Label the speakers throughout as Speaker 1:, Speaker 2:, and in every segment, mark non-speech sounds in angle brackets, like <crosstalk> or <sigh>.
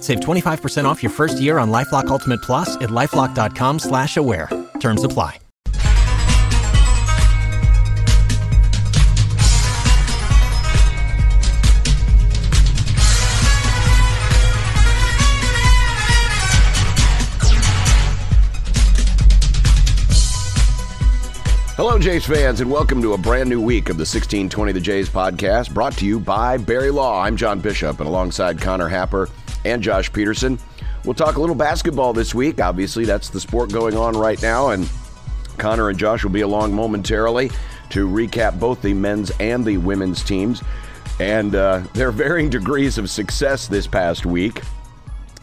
Speaker 1: Save 25% off your first year on LifeLock Ultimate Plus at lifeLock.com/slash-aware. Terms apply.
Speaker 2: Hello, Jays fans, and welcome to a brand new week of the 1620 The Jays podcast brought to you by Berry Law. I'm John Bishop, and alongside Connor Happer and Josh Peterson, we'll talk a little basketball this week. Obviously, that's the sport going on right now, and Connor and Josh will be along momentarily to recap both the men's and the women's teams and uh, their varying degrees of success this past week.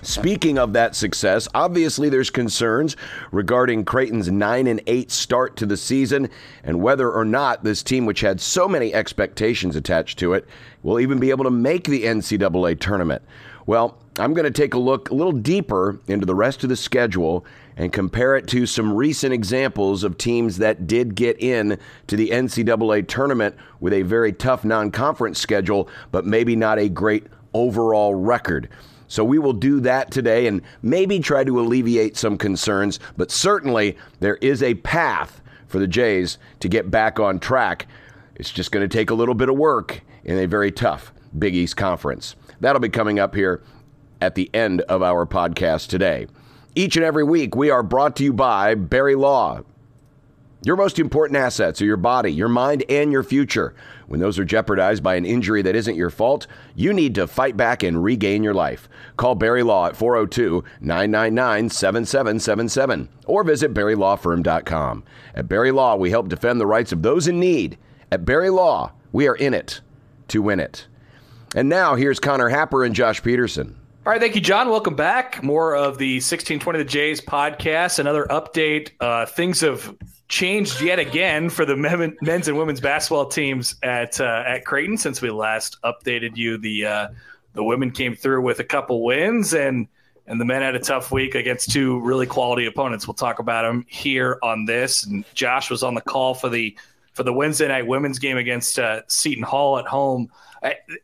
Speaker 2: Speaking of that success, obviously there's concerns regarding Creighton's 9 and 8 start to the season and whether or not this team which had so many expectations attached to it will even be able to make the NCAA tournament. Well, I'm going to take a look a little deeper into the rest of the schedule and compare it to some recent examples of teams that did get in to the NCAA tournament with a very tough non-conference schedule but maybe not a great overall record. So we will do that today and maybe try to alleviate some concerns, but certainly there is a path for the Jays to get back on track. It's just going to take a little bit of work in a very tough Big East conference. That'll be coming up here at the end of our podcast today. Each and every week, we are brought to you by Berry Law. Your most important assets are your body, your mind, and your future. When those are jeopardized by an injury that isn't your fault, you need to fight back and regain your life. Call Berry Law at 402 999 7777 or visit BerryLawFirm.com. At Berry Law, we help defend the rights of those in need. At Berry Law, we are in it to win it. And now here's Connor Happer and Josh Peterson.
Speaker 3: All right, thank you, John. Welcome back. More of the 1620 The Jays podcast. Another update. Uh, things have changed yet again for the men, men's and women's basketball teams at uh, at Creighton since we last updated you. The uh, the women came through with a couple wins, and and the men had a tough week against two really quality opponents. We'll talk about them here on this. And Josh was on the call for the for the Wednesday night women's game against uh, Seton Hall at home.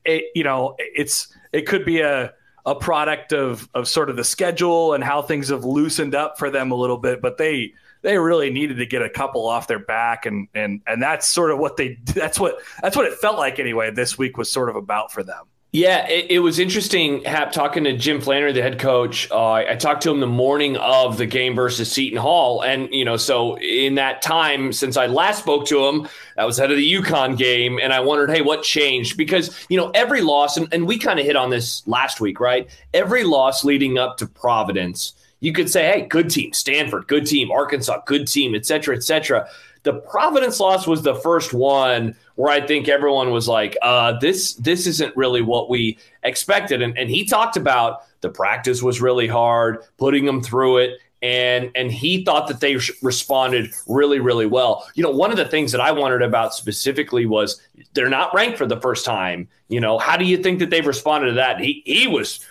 Speaker 3: It, you know, it's it could be a a product of of sort of the schedule and how things have loosened up for them a little bit, but they they really needed to get a couple off their back. And and and that's sort of what they <laughs> that's what that's what it felt like anyway. This week was sort of about for them
Speaker 4: yeah, it, it, was interesting. Hap talking to Jim Flanery, the head coach. Uh, I talked to him the morning of the game versus Seton Hall, and you know, so in that time since I last spoke to him, I was ahead of the UConn game, and I wondered, hey, what changed? Because you know, every loss, and, and we kind of hit on this last week, right? Every loss leading up to Providence, you could say, hey, good team, Stanford, good team, Arkansas, good team, et cetera, et cetera. The Providence loss was the first one where I think everyone was like, uh, "This this isn't really what we expected." And, and he talked about the practice was really hard, putting them through it, and and he thought that they responded really really well. You know, one of the things that I wondered about specifically was they're not ranked for the first time. You know, how do you think that they've responded to that? He he was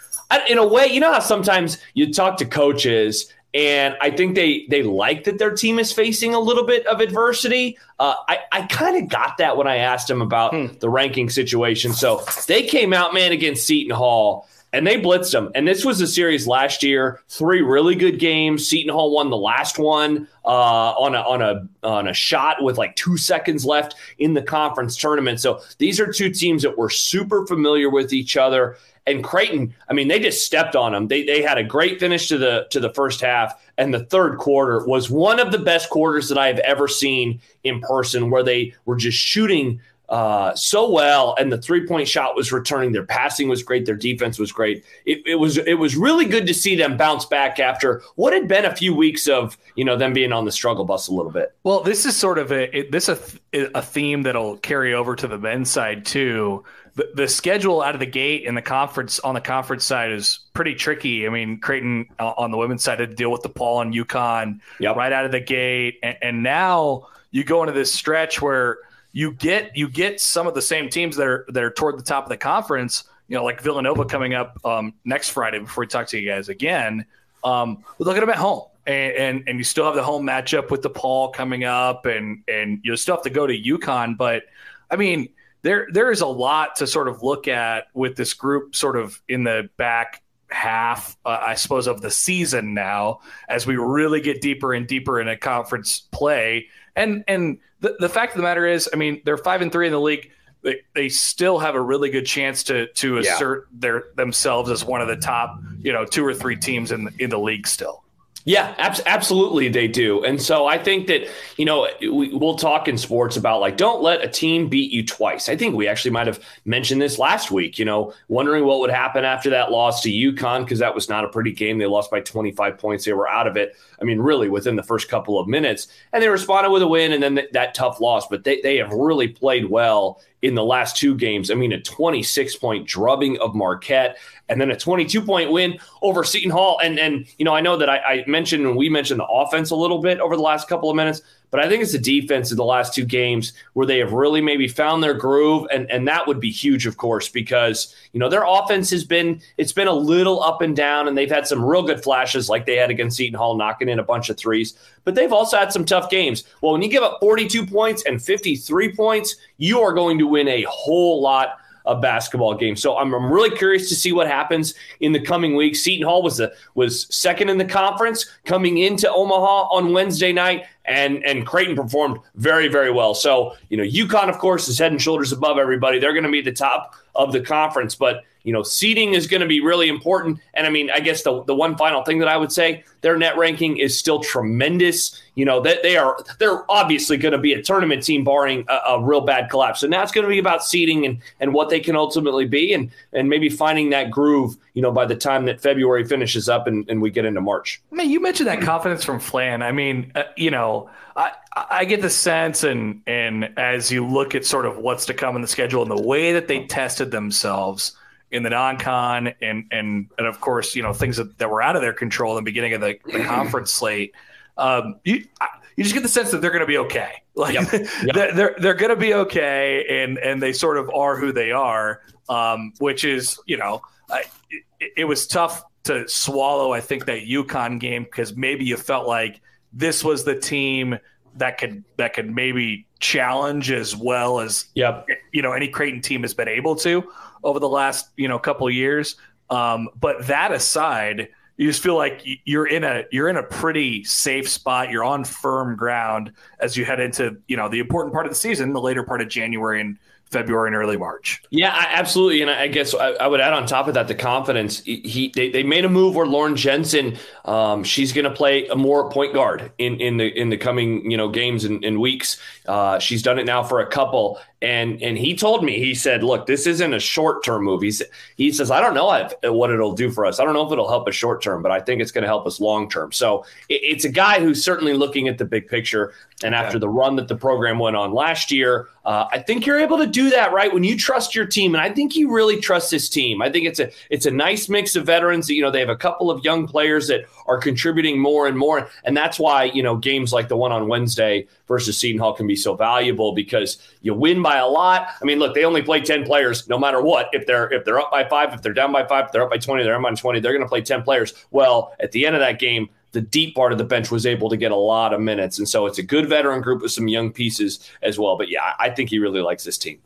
Speaker 4: in a way, you know how sometimes you talk to coaches and I think they they like that their team is facing a little bit of adversity. Uh, I I kind of got that when I asked them about hmm. the ranking situation. So they came out, man, against Seton Hall. And they blitzed them. And this was a series last year. Three really good games. Seton Hall won the last one uh, on a on a on a shot with like two seconds left in the conference tournament. So these are two teams that were super familiar with each other. And Creighton, I mean, they just stepped on them. They, they had a great finish to the to the first half, and the third quarter was one of the best quarters that I have ever seen in person, where they were just shooting uh, so well, and the three point shot was returning. Their passing was great. Their defense was great. It, it, was it was really good to see them bounce back after what had been a few weeks of you know them being on the struggle bus a little bit.
Speaker 3: Well, this is sort of a it, this a, a theme that'll carry over to the men's side too. The, the schedule out of the gate in the conference on the conference side is pretty tricky. I mean, Creighton uh, on the women's side had to deal with DePaul and UConn yep. right out of the gate, and, and now you go into this stretch where you get you get some of the same teams that are that are toward the top of the conference. You know, like Villanova coming up um, next Friday before we talk to you guys again. Um, we look at them at home, and, and, and you still have the home matchup with DePaul coming up, and and you still have to go to UConn. But I mean, there there is a lot to sort of look at with this group, sort of in the back half, uh, I suppose, of the season now, as we really get deeper and deeper in a conference play, and and the, the fact of the matter is, I mean, they're five and three in the league. They, they still have a really good chance to to assert yeah. their themselves as one of the top, you know, two or three teams in in the league still.
Speaker 4: Yeah, ab- absolutely, they do. And so I think that, you know, we, will talk in sports about like, don't let a team beat you twice. I think we actually might have mentioned this last week, you know, wondering what would happen after that loss to UConn, because that was not a pretty game. They lost by 25 points. They were out of it. I mean, really within the first couple of minutes. And they responded with a win and then th- that tough loss. But they, they have really played well in the last two games. I mean, a 26 point drubbing of Marquette and then a 22 point win over Seton Hall. And and you know, I know that I, I, mentioned and we mentioned the offense a little bit over the last couple of minutes, but I think it's the defense in the last two games where they have really maybe found their groove, and and that would be huge, of course, because you know their offense has been it's been a little up and down, and they've had some real good flashes like they had against Seton Hall, knocking in a bunch of threes, but they've also had some tough games. Well, when you give up 42 points and 53 points, you are going to win a whole lot a basketball game. So I'm, I'm really curious to see what happens in the coming weeks. Seton Hall was the was second in the conference coming into Omaha on Wednesday night, and and Creighton performed very very well. So you know UConn of course is head and shoulders above everybody. They're going to be the top of the conference, but you know, seeding is going to be really important. And I mean, I guess the, the one final thing that I would say, their net ranking is still tremendous. You know, that they, they are they're obviously going to be a tournament team barring a, a real bad collapse. And that's going to be about seeding and and what they can ultimately be and and maybe finding that groove, you know, by the time that February finishes up and, and we get into March.
Speaker 3: I mean, you mentioned that confidence from Flan. I mean, uh, you know, I, I get the sense, and and as you look at sort of what's to come in the schedule and the way that they tested themselves in the non-con and and and of course you know things that, that were out of their control in the beginning of the, the <clears throat> conference slate um, you you just get the sense that they're going to be okay <laughs> like yep. <laughs> Yep. they're they're, they're going to be okay and and they sort of are who they are um, which is you know I, it, it was tough to swallow I think that UConn game because maybe you felt like this was the team that could that could maybe challenge as well as
Speaker 4: yep.
Speaker 3: you know any Creighton team has been able to over the last you know couple years. Um, but that aside, you just feel like you're in a you're in a pretty safe spot. You're on firm ground as you head into you know the important part of the season, the later part of January and February and early March.
Speaker 4: Yeah, absolutely. And I guess I, I, would add on top of that the confidence. He they, they made a move where Lauren Jensen, um, she's going to play a more point guard in in the in the coming you know games and, and weeks. Uh, she's done it now for a couple, and and he told me he said, look, this isn't a short term move. He, he says I don't know if, what it'll do for us. I don't know if it'll help us short term, but I think it's going to help us long term. So it, it's a guy who's certainly looking at the big picture. And okay. after the run that the program went on last year, uh, I think you're able to do that, right? When you trust your team, and I think you really trust this team. I think it's a it's a nice mix of veterans. You know, they have a couple of young players that are contributing more and more, and that's why you know games like the one on Wednesday versus Seton Hall can be so valuable because you win by a lot. I mean, look, they only play ten players, no matter what. If they're if they're up by five, if they're down by five, if they're up by twenty, they're up by twenty. They're going to play ten players. Well, at the end of that game the deep part of the bench was able to get a lot of minutes. And so it's a good veteran group with some young pieces as well. But yeah, I think he really likes this team.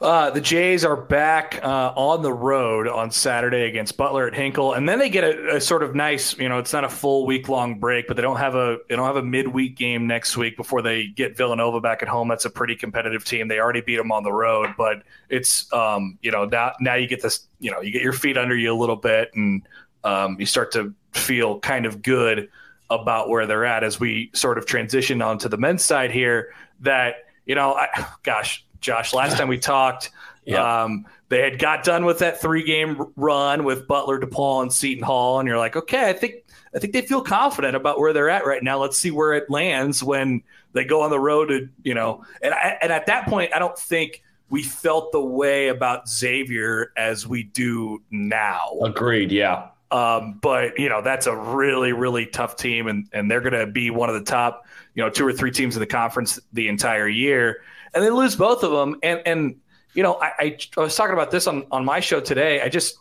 Speaker 3: Uh, the Jays are back uh, on the road on Saturday against Butler at Hinkle, and then they get a, a, sort of nice, you know, it's not a full week long break, but they don't have a they don't have a midweek game next week before they get Villanova back at home. That's a pretty competitive team. They already beat them on the road, but it's um, you know now now you get this, you know, you get your feet under you a little bit, and um, you start to feel kind of good about where they're at as we sort of transition onto the men's side here. That you know, I, <sighs> gosh, Josh. Last time we talked, <laughs> yeah. um, they had got done with that three game run with Butler, DePaul, and Seton Hall, and you're like, okay, I think I think they feel confident about where they're at right now. Let's see where it lands when they go on the road to you know. And I, and at that point, I don't think we felt the way about Xavier as we do now.
Speaker 4: Agreed. Yeah.
Speaker 3: Um, but you know that's a really really tough team, and and they're going to be one of the top you know two or three teams in the conference the entire year, and they lose both of them. And and you know I, I, I was talking about this on on my show today. I just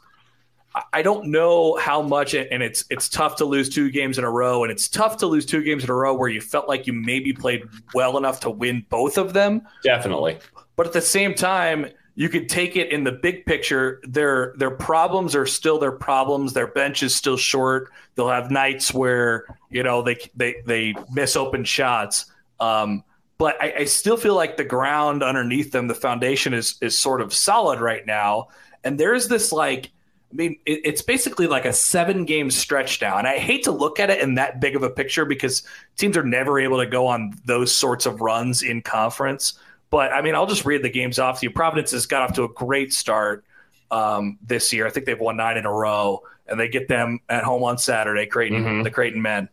Speaker 3: I don't know how much, and it's it's tough to lose two games in a row, and it's tough to lose two games in a row where you felt like you maybe played well enough to win both of them.
Speaker 4: Definitely,
Speaker 3: but at the same time, you could take it in the big picture. Their their problems are still their problems. Their bench is still short. They'll have nights where you know they they they miss open shots. Um, but I, I still feel like the ground underneath them, the foundation is is sort of solid right now. And there's this like I mean, it, it's basically like a seven game stretch now. And I hate to look at it in that big of a picture because teams are never able to go on those sorts of runs in conference. But I mean, I'll just read the games off to you. Providence has got off to a great start um, this year. I think they've won nine in a row, and they get them at home on Saturday, Creighton, mm-hmm. the Creighton men.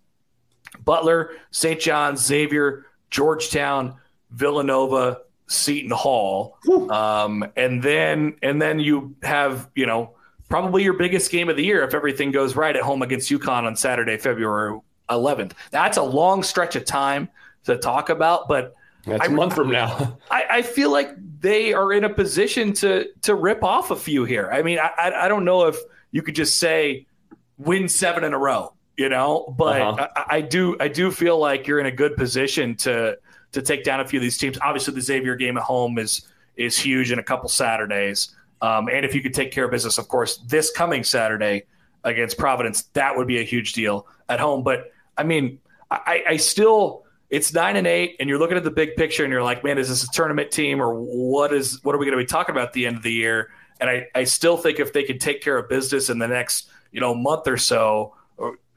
Speaker 3: Butler, St. John's, Xavier, Georgetown, Villanova, Seton Hall, um, and then and then you have you know probably your biggest game of the year if everything goes right at home against UConn on Saturday, February 11th. That's a long stretch of time to talk about, but
Speaker 4: that's I, a month from now. <laughs>
Speaker 3: I, I, feel like they are in a position to to rip off a few here. I mean, I, I don't know if you could just say win seven in a row, you know, but uh-huh. I, I do I do feel like you're in a good position to to take down a few of these teams. Obviously, the Xavier game at home is is huge in a couple Saturdays. Um, and if you could take care of business, of course, this coming Saturday against Providence, that would be a huge deal at home. But I mean, I, I still, it's nine and eight, and you're looking at the big picture, and you're like, man, is this a tournament team, or what is what are we going to be talking about at the end of the year? And I, I still think if they could take care of business in the next, you know, month or so,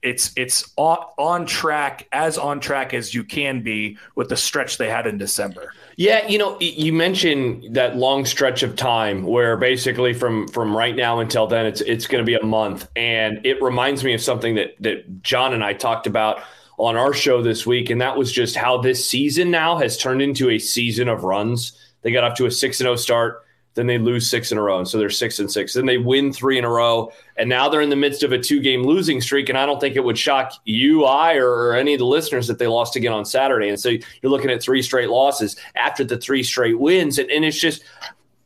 Speaker 3: it's it's on, on track as on track as you can be with the stretch they had in December.
Speaker 4: Yeah, you know, you mentioned that long stretch of time where basically from from right now until then it's it's going to be a month and it reminds me of something that that John and I talked about on our show this week and that was just how this season now has turned into a season of runs. They got off to a 6 and 0 start then they lose six in a row. And so they're six and six. Then they win three in a row. And now they're in the midst of a two game losing streak. And I don't think it would shock you, I, or any of the listeners that they lost again on Saturday. And so you're looking at three straight losses after the three straight wins. And, and it's just,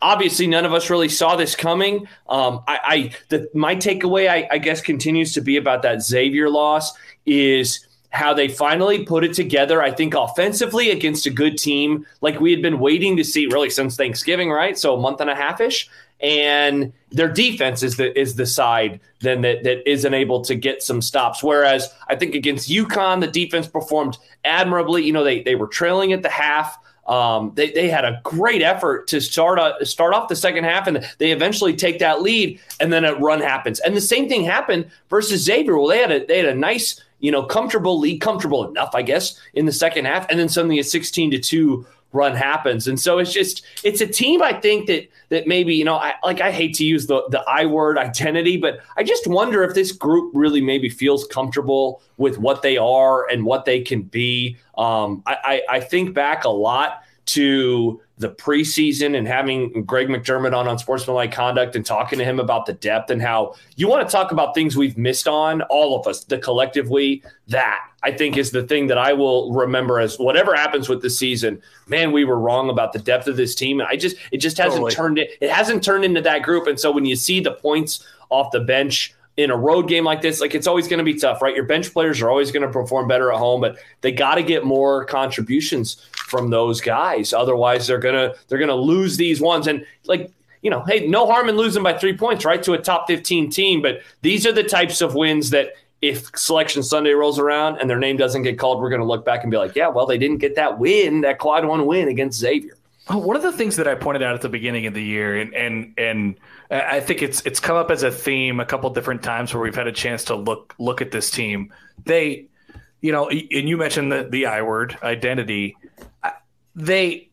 Speaker 4: obviously none of us really saw this coming. Um, I, I the, my takeaway, I, I guess, continues to be about that Xavier loss is how they finally put it together. I think offensively against a good team, like we had been waiting to see really since Thanksgiving, right? So a month and a half ish. And their defense is the is the side then that that isn't able to get some stops. Whereas I think against UConn, the defense performed admirably. You know, they they were trailing at the half. Um, they, they had a great effort to start a, start off the second half, and they eventually take that lead, and then a run happens. And the same thing happened versus Xavier. Well, they had a they had a nice you know, comfortable lead, comfortable enough, I guess, in the second half, and then suddenly a 16 to 2 run happens. And so it's just it's a team I think that that maybe, you know, I like I hate to use the the I word identity, but I just wonder if this group really maybe feels comfortable with what they are and what they can be. Um, I, I, I think back a lot to the preseason and having Greg McDermott on on sportsmanlike conduct and talking to him about the depth and how you want to talk about things we've missed on, all of us, the collectively, that I think is the thing that I will remember as whatever happens with the season. Man, we were wrong about the depth of this team. And I just it just hasn't totally. turned it, it hasn't turned into that group. And so when you see the points off the bench in a road game like this, like it's always going to be tough, right? Your bench players are always going to perform better at home, but they got to get more contributions from those guys. Otherwise, they're gonna they're gonna lose these ones. And like you know, hey, no harm in losing by three points, right, to a top fifteen team. But these are the types of wins that if Selection Sunday rolls around and their name doesn't get called, we're going to look back and be like, yeah, well, they didn't get that win, that quad one win against Xavier.
Speaker 3: Oh, one of the things that I pointed out at the beginning of the year, and and and I think it's it's come up as a theme a couple different times where we've had a chance to look look at this team. They, you know, and you mentioned the the I word identity. They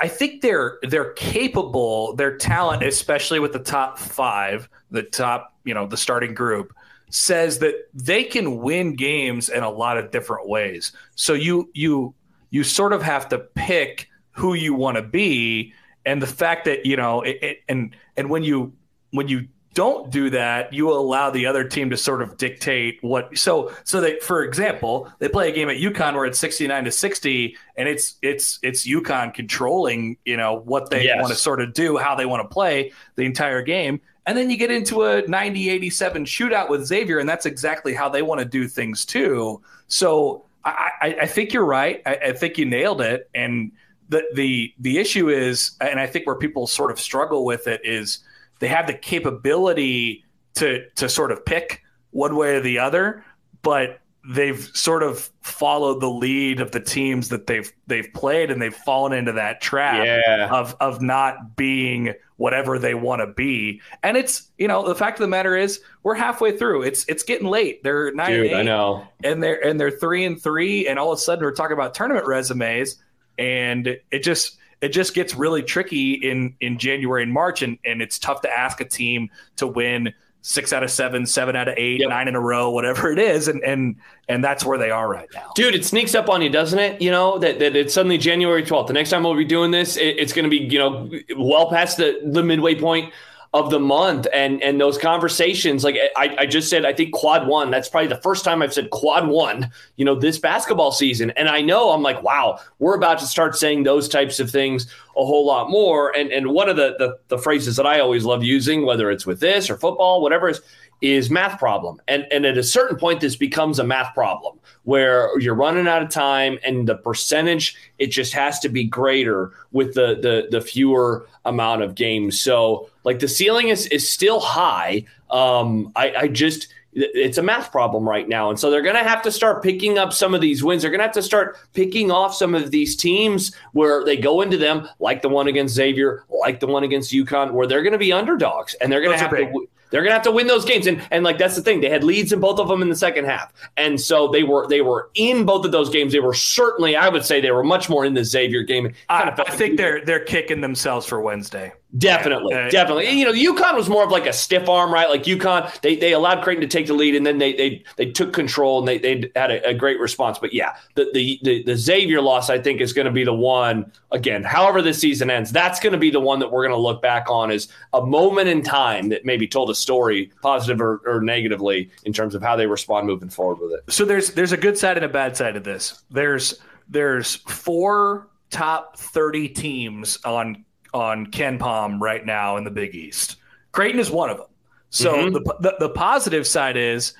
Speaker 3: I think they're they're capable. Their talent, especially with the top five, the top you know the starting group, says that they can win games in a lot of different ways. So you you you sort of have to pick who you want to be, and the fact that you know it, it, and and when you when you don't do that, you allow the other team to sort of dictate what. So, so that for example, they play a game at UConn where it's sixty nine to sixty, and it's it's it's UConn controlling, you know, what they yes. want to sort of do, how they want to play the entire game, and then you get into a 90-87 shootout with Xavier, and that's exactly how they want to do things too. So, I, I, I think you're right. I, I think you nailed it, and the the the issue is, and I think where people sort of struggle with it is they have the capability to to sort of pick one way or the other, but they've sort of followed the lead of the teams that they've they've played and they've fallen into that trap yeah. of of not being whatever they want to be. And it's you know the fact of the matter is we're halfway through. It's it's getting late. They're nine Dude, and eight,
Speaker 4: I know,
Speaker 3: and they're and they're three and three, and all of a sudden we're talking about tournament resumes, and it just it just gets really tricky in in January and March, and and it's tough to ask a team to win six out of seven, seven out of eight, yep. nine in a row, whatever it is, and and and that's where they are right now.
Speaker 4: Dude, it sneaks up on you, doesn't it? You know that, that it's suddenly January twelfth. The next time we'll be doing this, it, it's going to be you know well past the the midway point of the month and and those conversations like I, I just said i think quad one that's probably the first time i've said quad one you know this basketball season. And i know i'm like wow we're about to start saying those types of things a whole lot more. And and one of the the, the phrases that i always love using whether it's with this or football whatever is is math problem and and at a certain point this becomes a math problem where you're running out of time and the percentage it just has to be greater with the the, the fewer amount of games so like the ceiling is is still high um i i just it's a math problem right now. And so they're going to have to start picking up some of these wins. They're going to have to start picking off some of these teams where they go into them, like the one against Xavier, like the one against UConn, where they're going to be underdogs and they're going to have to they're gonna have to win those games, and and like that's the thing. They had leads in both of them in the second half, and so they were they were in both of those games. They were certainly, I would say, they were much more in the Xavier game.
Speaker 3: I, I think they're they're kicking themselves for Wednesday.
Speaker 4: Definitely, definitely. You know, UConn was more of like a stiff arm, right? Like UConn, they they allowed Creighton to take the lead, and then they they they took control, and they they had a, a great response. But yeah, the, the the the Xavier loss, I think, is going to be the one again. However, this season ends, that's going to be the one that we're going to look back on as a moment in time that maybe told a story, positive or, or negatively, in terms of how they respond moving forward with it.
Speaker 3: So there's there's a good side and a bad side of this. There's there's four top 30 teams on on KenPom right now in the Big East. Creighton is one of them. So mm-hmm. the, the, the positive side is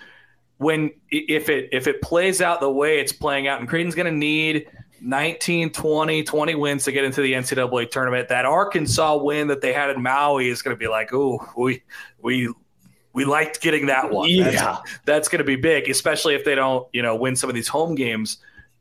Speaker 3: when if it if it plays out the way it's playing out, and Creighton's going to need 19, 20, 20 wins to get into the NCAA tournament. That Arkansas win that they had in Maui is going to be like, oh, we we we liked getting that one.
Speaker 4: Yeah,
Speaker 3: that's, that's going to be big, especially if they don't you know win some of these home games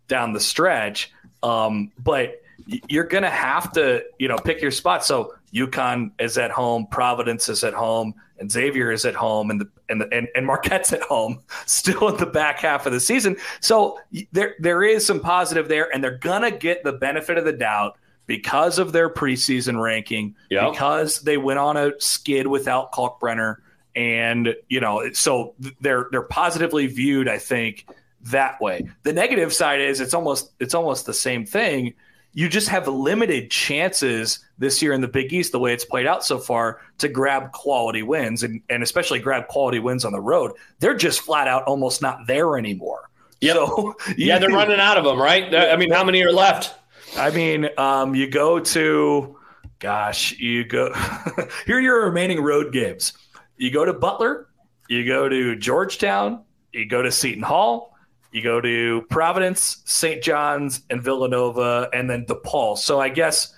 Speaker 3: down the stretch. Um, but you're going to have to, you know, pick your spot. So UConn is at home, Providence is at home, and Xavier is at home, and the, and the, and, and Marquette's at home, <laughs> still in the back half of the season. So there there is some positive there, and they're gonna get the benefit of the doubt because of their preseason ranking, yep. because they went on a skid without Kalkbrenner, and you know, so they're they're positively viewed, I think, that way. The negative side is it's almost it's almost the same thing you just have limited chances this year in the Big East, the way it's played out so far, to grab quality wins and, and especially grab quality wins on the road. They're just flat out almost not there anymore.
Speaker 4: Yep. So, <laughs> yeah, they're running out of them, right? I mean, how many are left?
Speaker 3: I mean, um, you go to, gosh, you go, <laughs> here are your remaining road games. You go to Butler, you go to Georgetown, you go to Seton Hall, you go to Providence, St. John's, and Villanova, and then DePaul. So I guess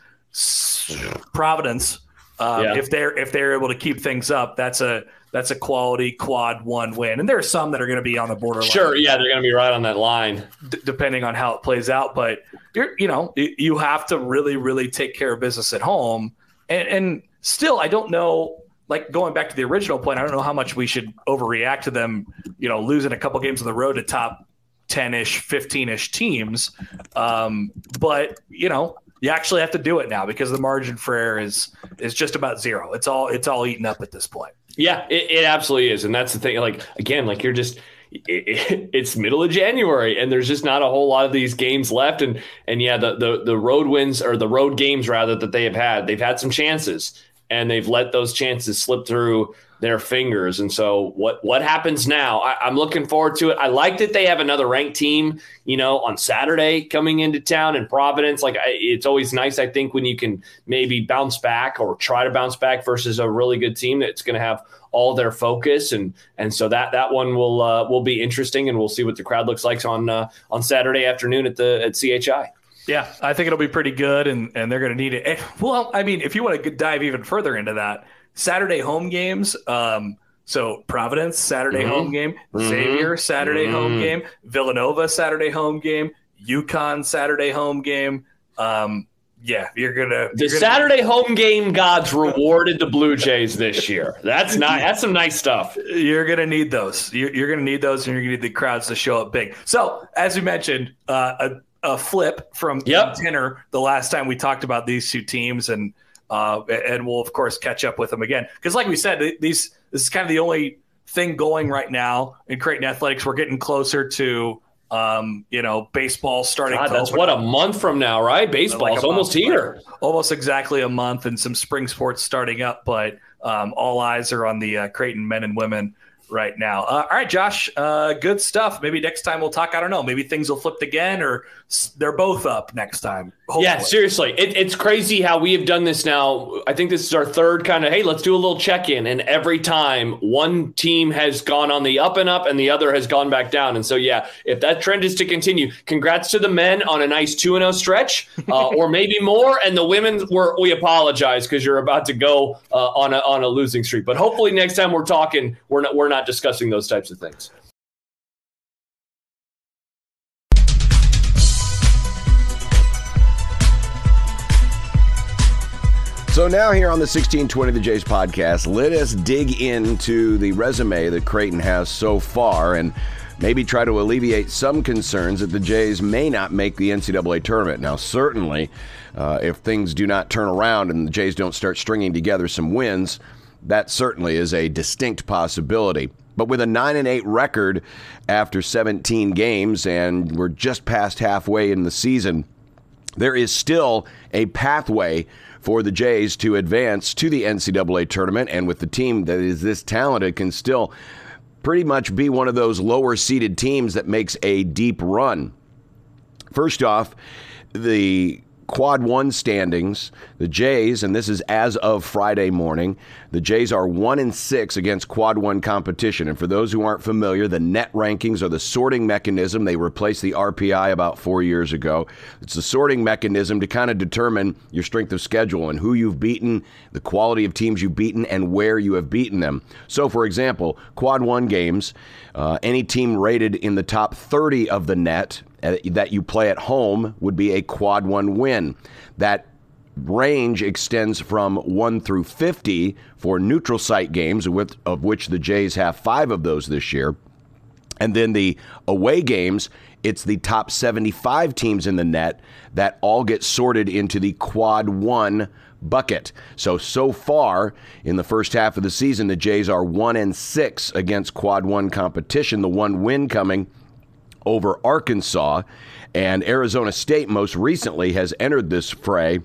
Speaker 3: Providence, um, yeah. if they're if they're able to keep things up, that's a that's a quality quad one win. And there are some that are going to be on the borderline.
Speaker 4: Sure, yeah, they're going to be right on that line,
Speaker 3: d- depending on how it plays out. But you're you know you have to really really take care of business at home, and, and still I don't know like going back to the original point, I don't know how much we should overreact to them, you know, losing a couple games on the road to top 10 ish, 15 ish teams. Um, but, you know, you actually have to do it now because the margin for error is is just about zero. It's all it's all eaten up at this point.
Speaker 4: Yeah, it, it absolutely is, and that's the thing. Like again, like you're just it, it's middle of January and there's just not a whole lot of these games left. And and yeah, the the the road wins or the road games rather that they have had, they've had some chances and they've let those chances slip through their fingers. And so what what happens now? I, am looking forward to it. I like that they have another ranked team, you know, on Saturday coming into town in Providence. Like I, it's always nice, I think, when you can maybe bounce back or try to bounce back versus a really good team that's going to have all their focus and and so that that one will uh, will be interesting and we'll see what the crowd looks like on uh, on Saturday afternoon at the at CHI.
Speaker 3: Yeah, I think it'll be pretty good, and and they're going to need it. Well, I mean, if you want to dive even further into that, Saturday home games. Um, so Providence Saturday mm-hmm. home game, mm-hmm. Xavier Saturday mm-hmm. home game, Villanova Saturday home game, UConn Saturday home game. Um, yeah, you're gonna.
Speaker 4: The
Speaker 3: you're gonna,
Speaker 4: Saturday home game gods rewarded the Blue Jays this year. That's <laughs> not. That's some nice stuff.
Speaker 3: You're gonna need those. You're, you're gonna need those, and you're gonna need the crowds to show up big. So, as we mentioned, uh, a, a flip from
Speaker 4: yep.
Speaker 3: Tinner the last time we talked about these two teams, and uh, and we'll of course catch up with them again because, like we said, these this is kind of the only thing going right now in Creighton athletics. We're getting closer to um, you know, baseball starting.
Speaker 4: God, that's what a month from now, right? Baseball's like almost here.
Speaker 3: Almost exactly a month, and some spring sports starting up. But um, all eyes are on the uh, Creighton men and women right now. Uh, all right, Josh, uh, good stuff. Maybe next time we'll talk. I don't know. Maybe things will flip again, or they're both up next time.
Speaker 4: Hopefully. Yeah, seriously, it, it's crazy how we have done this now. I think this is our third kind of. Hey, let's do a little check in, and every time one team has gone on the up and up, and the other has gone back down. And so, yeah, if that trend is to continue, congrats to the men on a nice two and zero oh stretch, uh, or maybe more. And the women, were we apologize because you're about to go uh, on a on a losing streak. But hopefully, next time we're talking, we're not we're not discussing those types of things.
Speaker 2: So now here on the 1620 The Jays podcast, let us dig into the resume that Creighton has so far and maybe try to alleviate some concerns that the Jays may not make the NCAA tournament. Now, certainly, uh, if things do not turn around and the Jays don't start stringing together some wins, that certainly is a distinct possibility. But with a 9 and 8 record after 17 games and we're just past halfway in the season, there is still a pathway for the Jays to advance to the NCAA tournament. And with the team that is this talented, can still pretty much be one of those lower seeded teams that makes a deep run. First off, the quad one standings, the Jays, and this is as of Friday morning, the Jays are one in six against quad one competition. And for those who aren't familiar, the net rankings are the sorting mechanism. They replaced the RPI about four years ago. It's the sorting mechanism to kind of determine your strength of schedule and who you've beaten, the quality of teams you've beaten, and where you have beaten them. So, for example, quad one games, uh, any team rated in the top 30 of the net Uh, that you play at home would be a quad one win. That range extends from 1 through 50 for neutral site games, of which the Jays have five of those this year. And then the away games, it's the top 75 teams in the net that all get sorted into the quad one bucket. So so far in the first half of the season, the Jays are one and six against quad one competition. The one win coming over Arkansas. And Arizona State most recently has entered this fray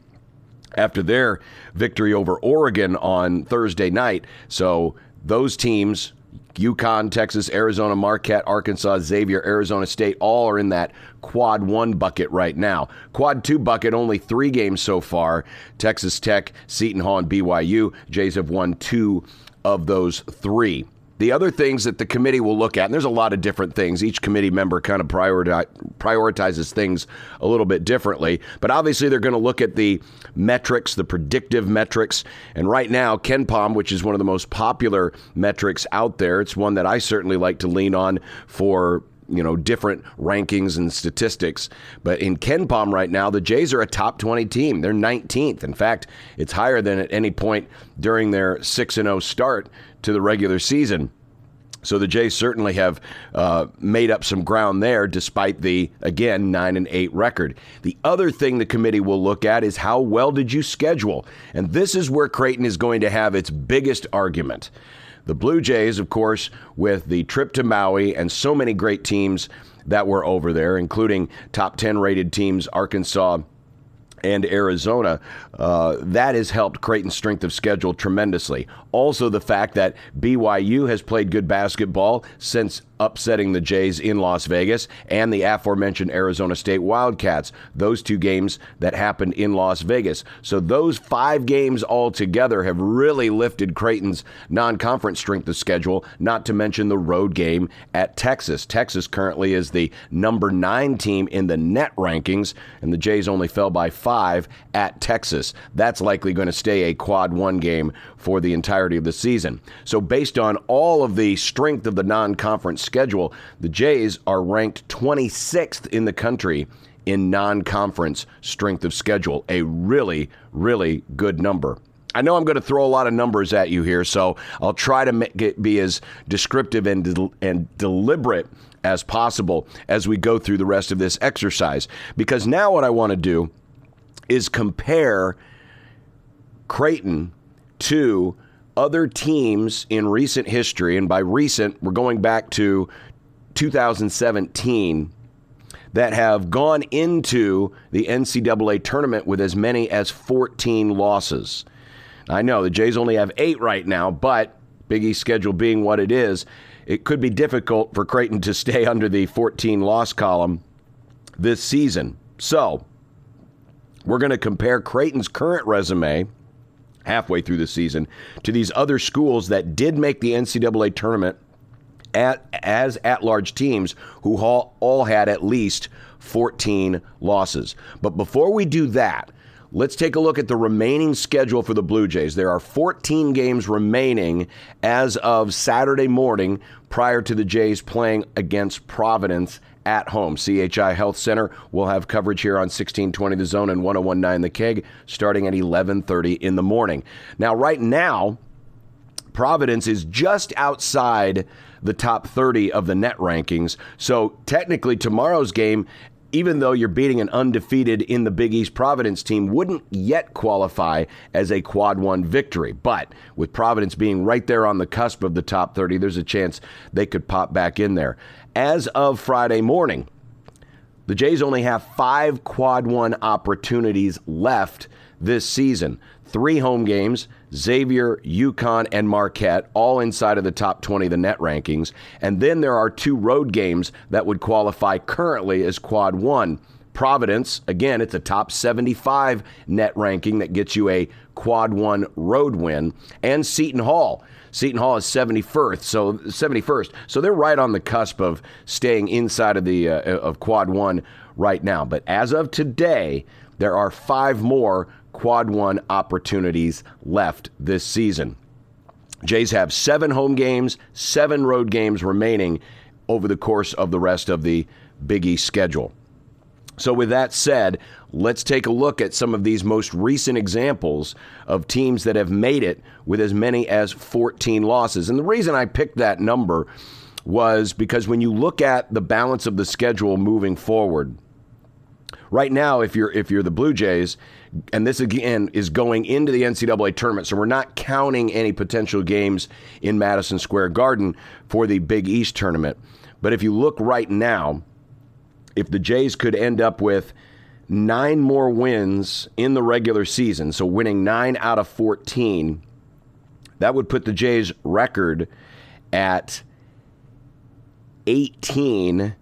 Speaker 2: after their victory over Oregon on Thursday night. So those teams, UConn, Texas, Arizona, Marquette, Arkansas, Xavier, Arizona State, all are in that quad one bucket right now. Quad two bucket, only three games so far. Texas Tech, Seton Hall, and BYU. Jays have won two of those three. The other things that the committee will look at, and there's a lot of different things. Each committee member kind of prioritize, prioritizes things a little bit differently. But obviously, they're going to look at the metrics, the predictive metrics. And right now, KenPom, which is one of the most popular metrics out there, it's one that I certainly like to lean on for you know different rankings and statistics. But in KenPom right now, the Jays are a top 20 team. They're 19th. In fact, it's higher than at any point during their 6 and 0 start to the regular season. So the Jays certainly have uh, made up some ground there, despite the again nine and eight record. The other thing the committee will look at is how well did you schedule, and this is where Creighton is going to have its biggest argument. The Blue Jays, of course, with the trip to Maui and so many great teams that were over there, including top ten rated teams, Arkansas and Arizona, uh, that has helped Creighton's strength of schedule tremendously. Also, the fact that BYU has played good basketball since upsetting the Jays in Las Vegas and the aforementioned Arizona State Wildcats. Those two games that happened in Las Vegas. So those five games altogether have really lifted Creighton's non conference strength of schedule, not to mention the road game at Texas. Texas currently is the number nine team in the net rankings, and the Jays only fell by five at Texas. That's likely going to stay a quad one game for the entirety of the season. So, based on all of the strength of the non conference schedule, the Jays are ranked 26th in the country in non conference strength of schedule. A really, really good number. I know I'm going to throw a lot of numbers at you here, so I'll try to make be as descriptive and, de- and deliberate as possible as we go through the rest of this exercise. Because now what I want to do is compare Creighton to other teams in recent history, and by recent, we're going back to 2017, that have gone into the NCAA tournament with as many as 14 losses. I know the Jays only have eight right now, but Big East schedule being what it is, it could be difficult for Creighton to stay <laughs> under the 14 loss column this season. So, we're going to compare Creighton's current resume halfway through the season to these other schools that did make the NCAA tournament at, as at large teams who all, all had at least 14 losses. But before we do that, Let's take a look at the remaining schedule for the Blue Jays. There are 14 games remaining as of Saturday morning prior to the Jays playing against Providence at home. CHI Health Center will have coverage here on 1620 The Zone and 1019 The Keg starting at 11:30 in the morning. Now right now Providence is just outside the top 30 of the net rankings. So technically tomorrow's game even though you're beating an undefeated in the Big East Providence team, wouldn't yet qualify as a quad one victory. But with Providence being right there on the cusp of the top 30, there's a chance they could pop back in there. As of Friday morning, the Jays only have five quad one opportunities left this season. Three home games, Xavier, UConn, and Marquette, all inside of the top 20 of the net rankings. And then there are two road games that would qualify currently as quad one. Providence, again, it's a top 75 net ranking that gets you a quad one road win. And Seton Hall. Seton Hall is 71st, so 71st. So they're right on the cusp of staying inside of the uh, of quad 1 right now. But as of today, there are 5 more quad 1 opportunities left this season. Jays have 7 home games, 7 road games remaining over the course of the rest of the Big East schedule. So, with that said, let's take a look at some of these most recent examples of teams that have made it with as many as 14 losses. And the reason I picked that number was because when you look at the balance of the schedule moving forward, right now, if you're if you're the Blue Jays, and this again is going into the NCAA tournament, so we're not counting any potential games in Madison Square Garden for the Big East tournament. But if you look right now, if the Jays could end up with nine more wins in the regular season, so winning nine out of 14, that would put the Jays' record at 18.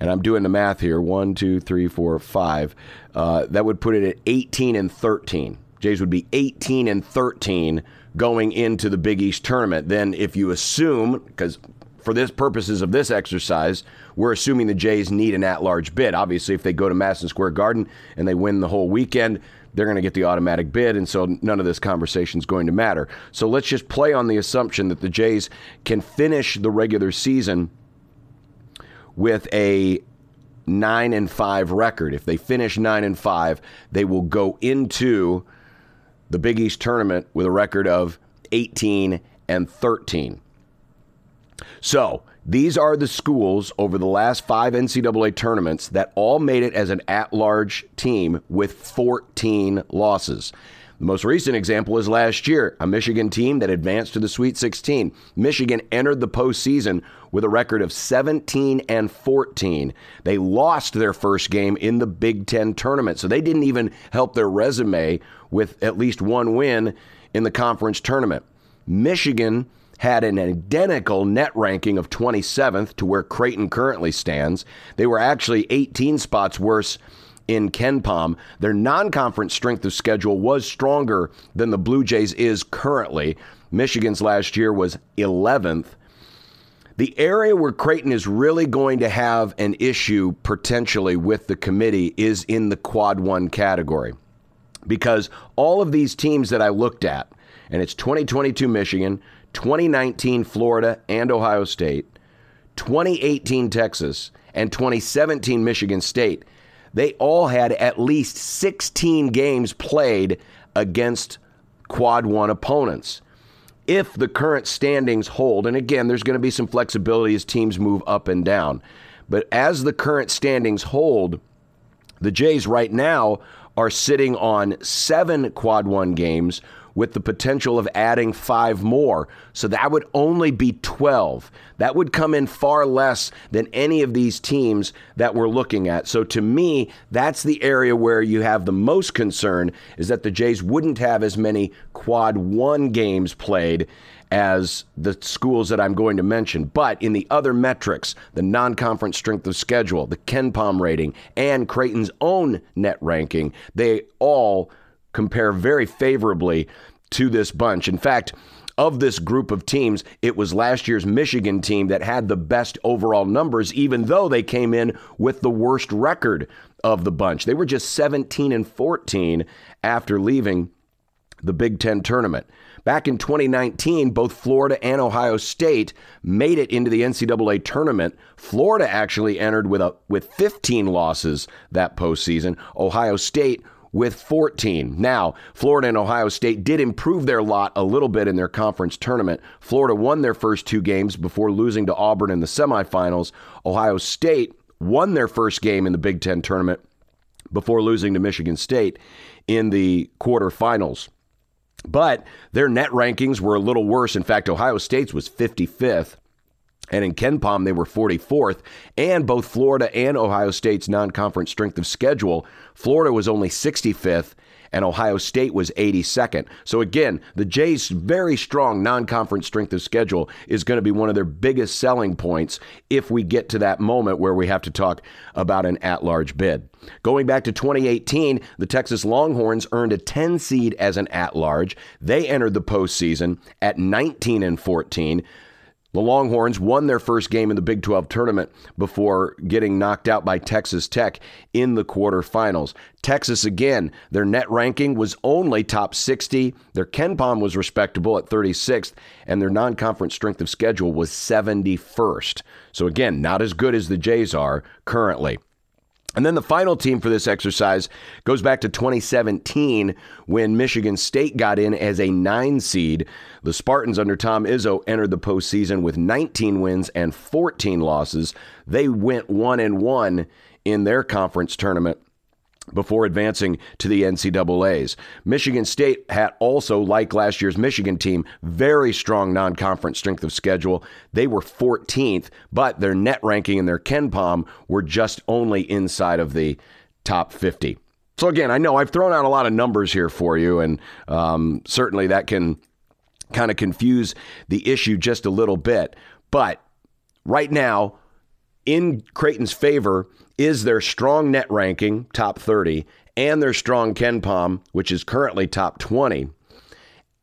Speaker 2: And I'm doing the math here one, two, three, four, five. Uh, that would put it at 18 and 13. Jays would be 18 and 13 going into the Big East tournament. Then, if you assume, because for this purposes of this exercise, we're assuming the Jays need an at-large bid. Obviously, if they go to Madison Square Garden and they win the whole weekend, they're going to get the automatic bid, and so none of this conversation is going to matter. So let's just play on the assumption that the Jays can finish the regular season with a nine and five record. If they finish nine and five, they will go into the Big East tournament with a record of 18 and 13. So these are the schools over the last five NCAA tournaments that all made it as an at large team with 14 losses. The most recent example is last year, a Michigan team that advanced to the Sweet 16. Michigan entered the postseason with a record of 17 and 14. They lost their first game in the Big Ten tournament, so they didn't even help their resume with at least one win in the conference tournament. Michigan had an identical net ranking of 27th to where Creighton currently stands. They were actually 18 spots worse in KenPom. Their non conference strength of schedule was stronger than the Blue Jays is currently. Michigan's last year was 11th. The area where Creighton is really going to have an issue potentially with the committee is in the quad one category. Because all of these teams that I looked at, and it's 2022 Michigan, 2019 Florida and Ohio State, 2018 Texas, and 2017 Michigan State, they all had at least 16 games played against quad one opponents. If the current standings hold, and again, there's going to be some flexibility as teams move up and down, but as the current standings hold, the Jays right now are sitting on seven quad one games with the potential of adding five more. So that would only be 12. That would come in far less than any of these teams that we're looking at. So to me, that's the area where you have the most concern is that the Jays wouldn't have as many quad one games played as the schools that I'm going to mention. But in the other metrics, the non conference strength of schedule, the KenPom rating, and Creighton's own net ranking, they all compare very favorably to this bunch. In fact, of this group of teams, it was last year's Michigan team that had the best overall numbers, even though they came in with the worst record of the bunch. They were just 17 and 14 after leaving the Big Ten tournament. Back in 2019, both Florida and Ohio State made it into the NCAA tournament. Florida actually entered with a with 15 losses that postseason. Ohio State with 14. Now, Florida and Ohio State did improve their lot a little bit in their conference tournament. Florida won their first two games before losing to Auburn in the semifinals. Ohio State won their first game in the Big Ten tournament before losing to Michigan State in the quarterfinals. But their net rankings were a little worse. In fact, Ohio State's was 55th. And in KenPom, they were 44th. And both Florida and Ohio State's non conference strength of schedule, Florida was only 65th and Ohio State was 82nd. So again, the Jays' very strong non-conference strength of schedule is going to be one of their biggest selling points if we get to that moment where we have to talk about an at-large bid. Going back to 2018, the Texas Longhorns earned a 10 seed as an at-large. They entered the postseason at 19 and 14. The Longhorns won their first game in the Big 12 tournament before getting knocked out by Texas Tech in the quarterfinals. Texas, again, their net ranking was only top 60. Their KenPom was respectable at 36th, and their non conference strength of schedule was 71st. So, again, not as good as the Jays are currently. And then the final team for this exercise goes back to 2017 when Michigan State got in as a nine seed. The Spartans under Tom Izzo entered the postseason with 19 wins and 14 losses. They went one and one in their conference tournament before advancing to the NCAAs. Michigan State had also, like last year's Michigan team, very strong non conference strength of schedule. They were 14th, but their net ranking and their KenPom were just only inside of the top 50. So, again, I know I've thrown out a lot of numbers here for you, and um, certainly that can kind of confuse the issue just a little bit. But right now, in Creighton's favor is their strong net ranking, top 30, and their strong KenPom, which is currently top 20,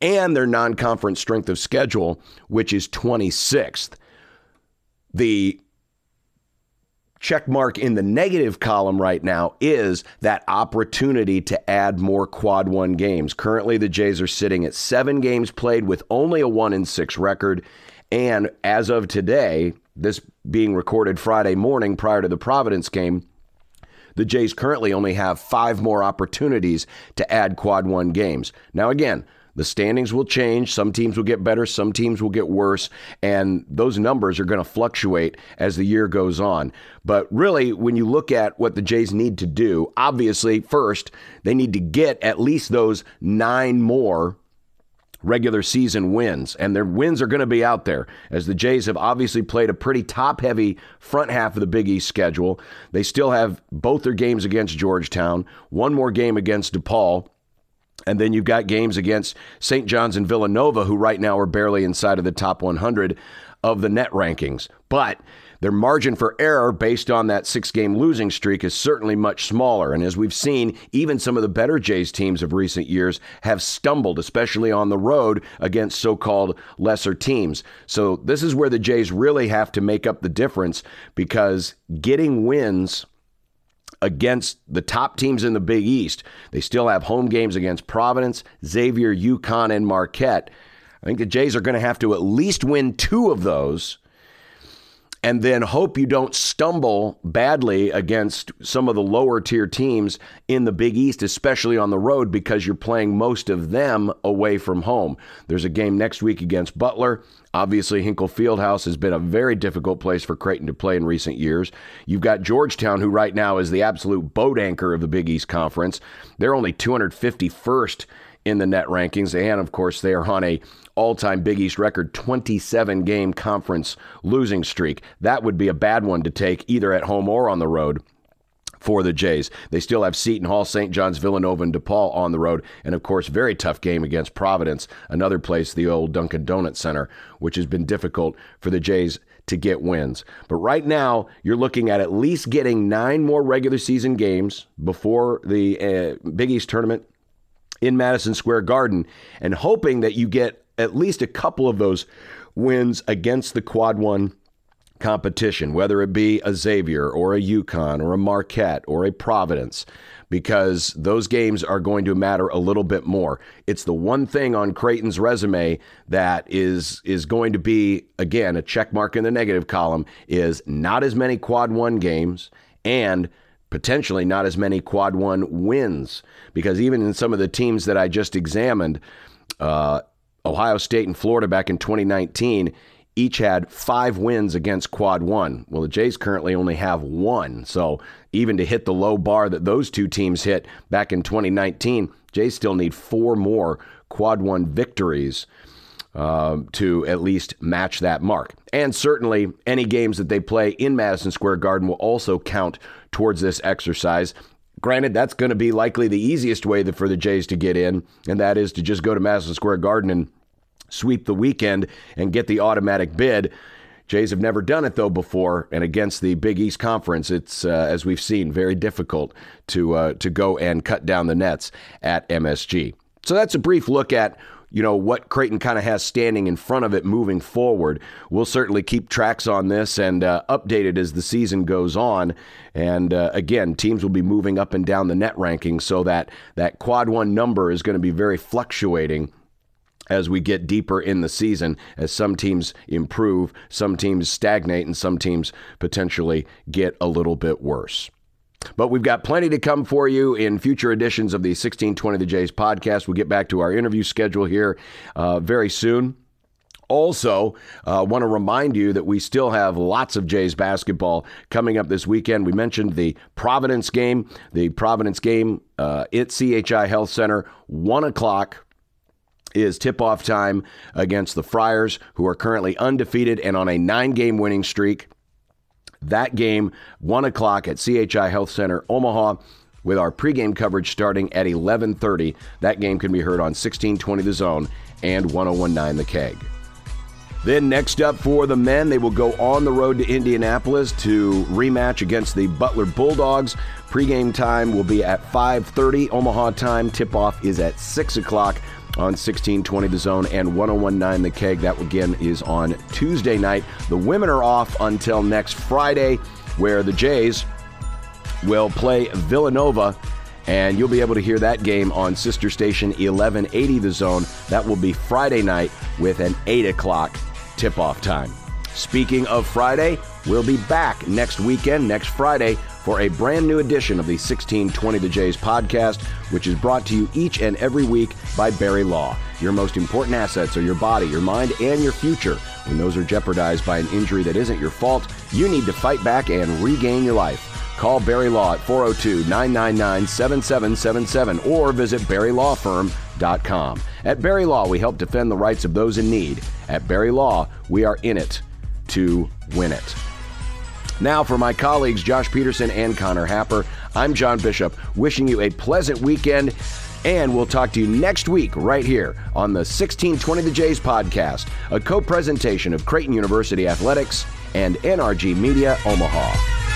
Speaker 2: and their non conference strength of schedule, which is 26th. The check mark in the negative column right now is that opportunity to add more quad one games. Currently, the Jays are sitting at seven games played with only a one in six record. And as of today, this being recorded Friday morning prior to the Providence game, the Jays currently only have five more opportunities to add quad one games. Now, again, The standings will change. Some teams will get better, some teams will get worse, and those numbers are going to fluctuate as the year goes on. But really, when you look at what the Jays need to do, obviously, first, they need to get at least those nine more regular season wins, and their wins are going to be out there as the Jays have obviously played a pretty top heavy front half of the Big East schedule. They still have both their games against Georgetown, one more game against DePaul. And then you've got games against St. John's and Villanova, who right now are barely inside of the top 100 of the net rankings. But their margin for error based on that six game losing streak is certainly much smaller. And as we've seen, even some of the better Jays teams of recent years have stumbled, especially on the road against so called lesser teams. So this is where the Jays really have to make up the difference because getting wins against the top teams in the Big East. They still have home games against Providence, Xavier, UConn, and Marquette. I think the Jays are going to have to at least win two of those and then hope you don't stumble badly against some of the lower tier teams in the Big East, especially on the road, because you're playing most of them away from home. There's a game next week against Butler. Obviously, Hinkle Fieldhouse has been a very difficult place for Creighton to play in recent years. You've got Georgetown, who right now is the absolute boat anchor of the Big East Conference. They're only 251st in the net rankings. And of course, they are on a all-time Big East record 27 game conference losing streak. That would be a bad one to take either at home or on the road for the Jays. They still have Seton Hall, St. John's, Villanova, and DePaul on the road. And of course, very tough game against Providence, another place, the old Dunkin' Donut Center, which has been difficult for the Jays to get wins. But right now, you're looking at at least getting nine more regular season games before the uh, Big East tournament in Madison Square Garden and hoping that you get at least a couple of those wins against the quad one competition, whether it be a Xavier or a UConn or a Marquette or a Providence, because those games are going to matter a little bit more. It's the one thing on Creighton's resume that is is going to be again a check mark in the negative column is not as many quad one games and potentially not as many quad one wins because even in some of the teams that I just examined, uh, Ohio State and Florida back in 2019 each had five wins against quad one. Well, the Jays currently only have one. So even to hit the low bar that those two teams hit back in 2019, Jays still need four more quad one victories uh, to at least match that mark. And certainly, any games that they play in Madison Square Garden will also count towards this exercise. Granted, that's going to be likely the easiest way for the Jays to get in, and that is to just go to Madison Square Garden and sweep the weekend and get the automatic bid. Jays have never done it though before, and against the Big East Conference, it's uh, as we've seen very difficult to uh, to go and cut down the nets at MSG. So that's a brief look at you know what Creighton kind of has standing in front of it moving forward. We'll certainly keep tracks on this and uh, update it as the season goes on. And uh, again, teams will be moving up and down the net rankings, so that that quad one number is going to be very fluctuating as we get deeper in the season, as some teams improve, some teams stagnate, and some teams potentially get a little bit worse. But we've got plenty to come for you in future editions of the 1620 The Jays podcast. We'll get back to our interview schedule here uh, very soon. Also, uh, want to remind you that we still have lots of Jays basketball coming up this weekend. We mentioned the Providence game, the Providence game uh, at CHI Health Center, 1 o'clock is tip off time against the Friars, who are currently undefeated and on a nine game winning streak. That game, 1 o'clock at CHI Health Center, Omaha, with our pregame coverage starting at 11.30. That game can be heard on 1620 The Zone and 1019 The Keg. Then next up for the men, they will go on the road to Indianapolis to rematch against the Butler Bulldogs. Pregame time will be at 5:30 Omaha time. Tip-off is at 6 o'clock on 1620 The Zone and 1019 The Keg. That again is on Tuesday night. The women are off until next Friday, where the Jays will play Villanova. And you'll be able to hear that game on sister station 1180 The Zone. That will be Friday night with an 8 o'clock tip off time. Speaking of Friday, we'll be back next weekend, next Friday, for a brand new edition of the 1620 The Jays podcast, which is brought to you each and every week by Berry Law. Your most important assets are your body, your mind, and your future. When those are jeopardized by an injury that isn't your fault, you need to fight back and regain your life. Call Berry Law at 402 999 7777 or visit BerryLawFirm.com. At Berry Law, we help defend the rights of those in need. At Berry Law, we are in it to win it. Now, for my colleagues Josh Peterson and Connor Happer, I'm John Bishop, wishing you a pleasant weekend. And we'll talk to you next week right here on the 1620 The Jays podcast, a co presentation of Creighton University Athletics and NRG Media Omaha.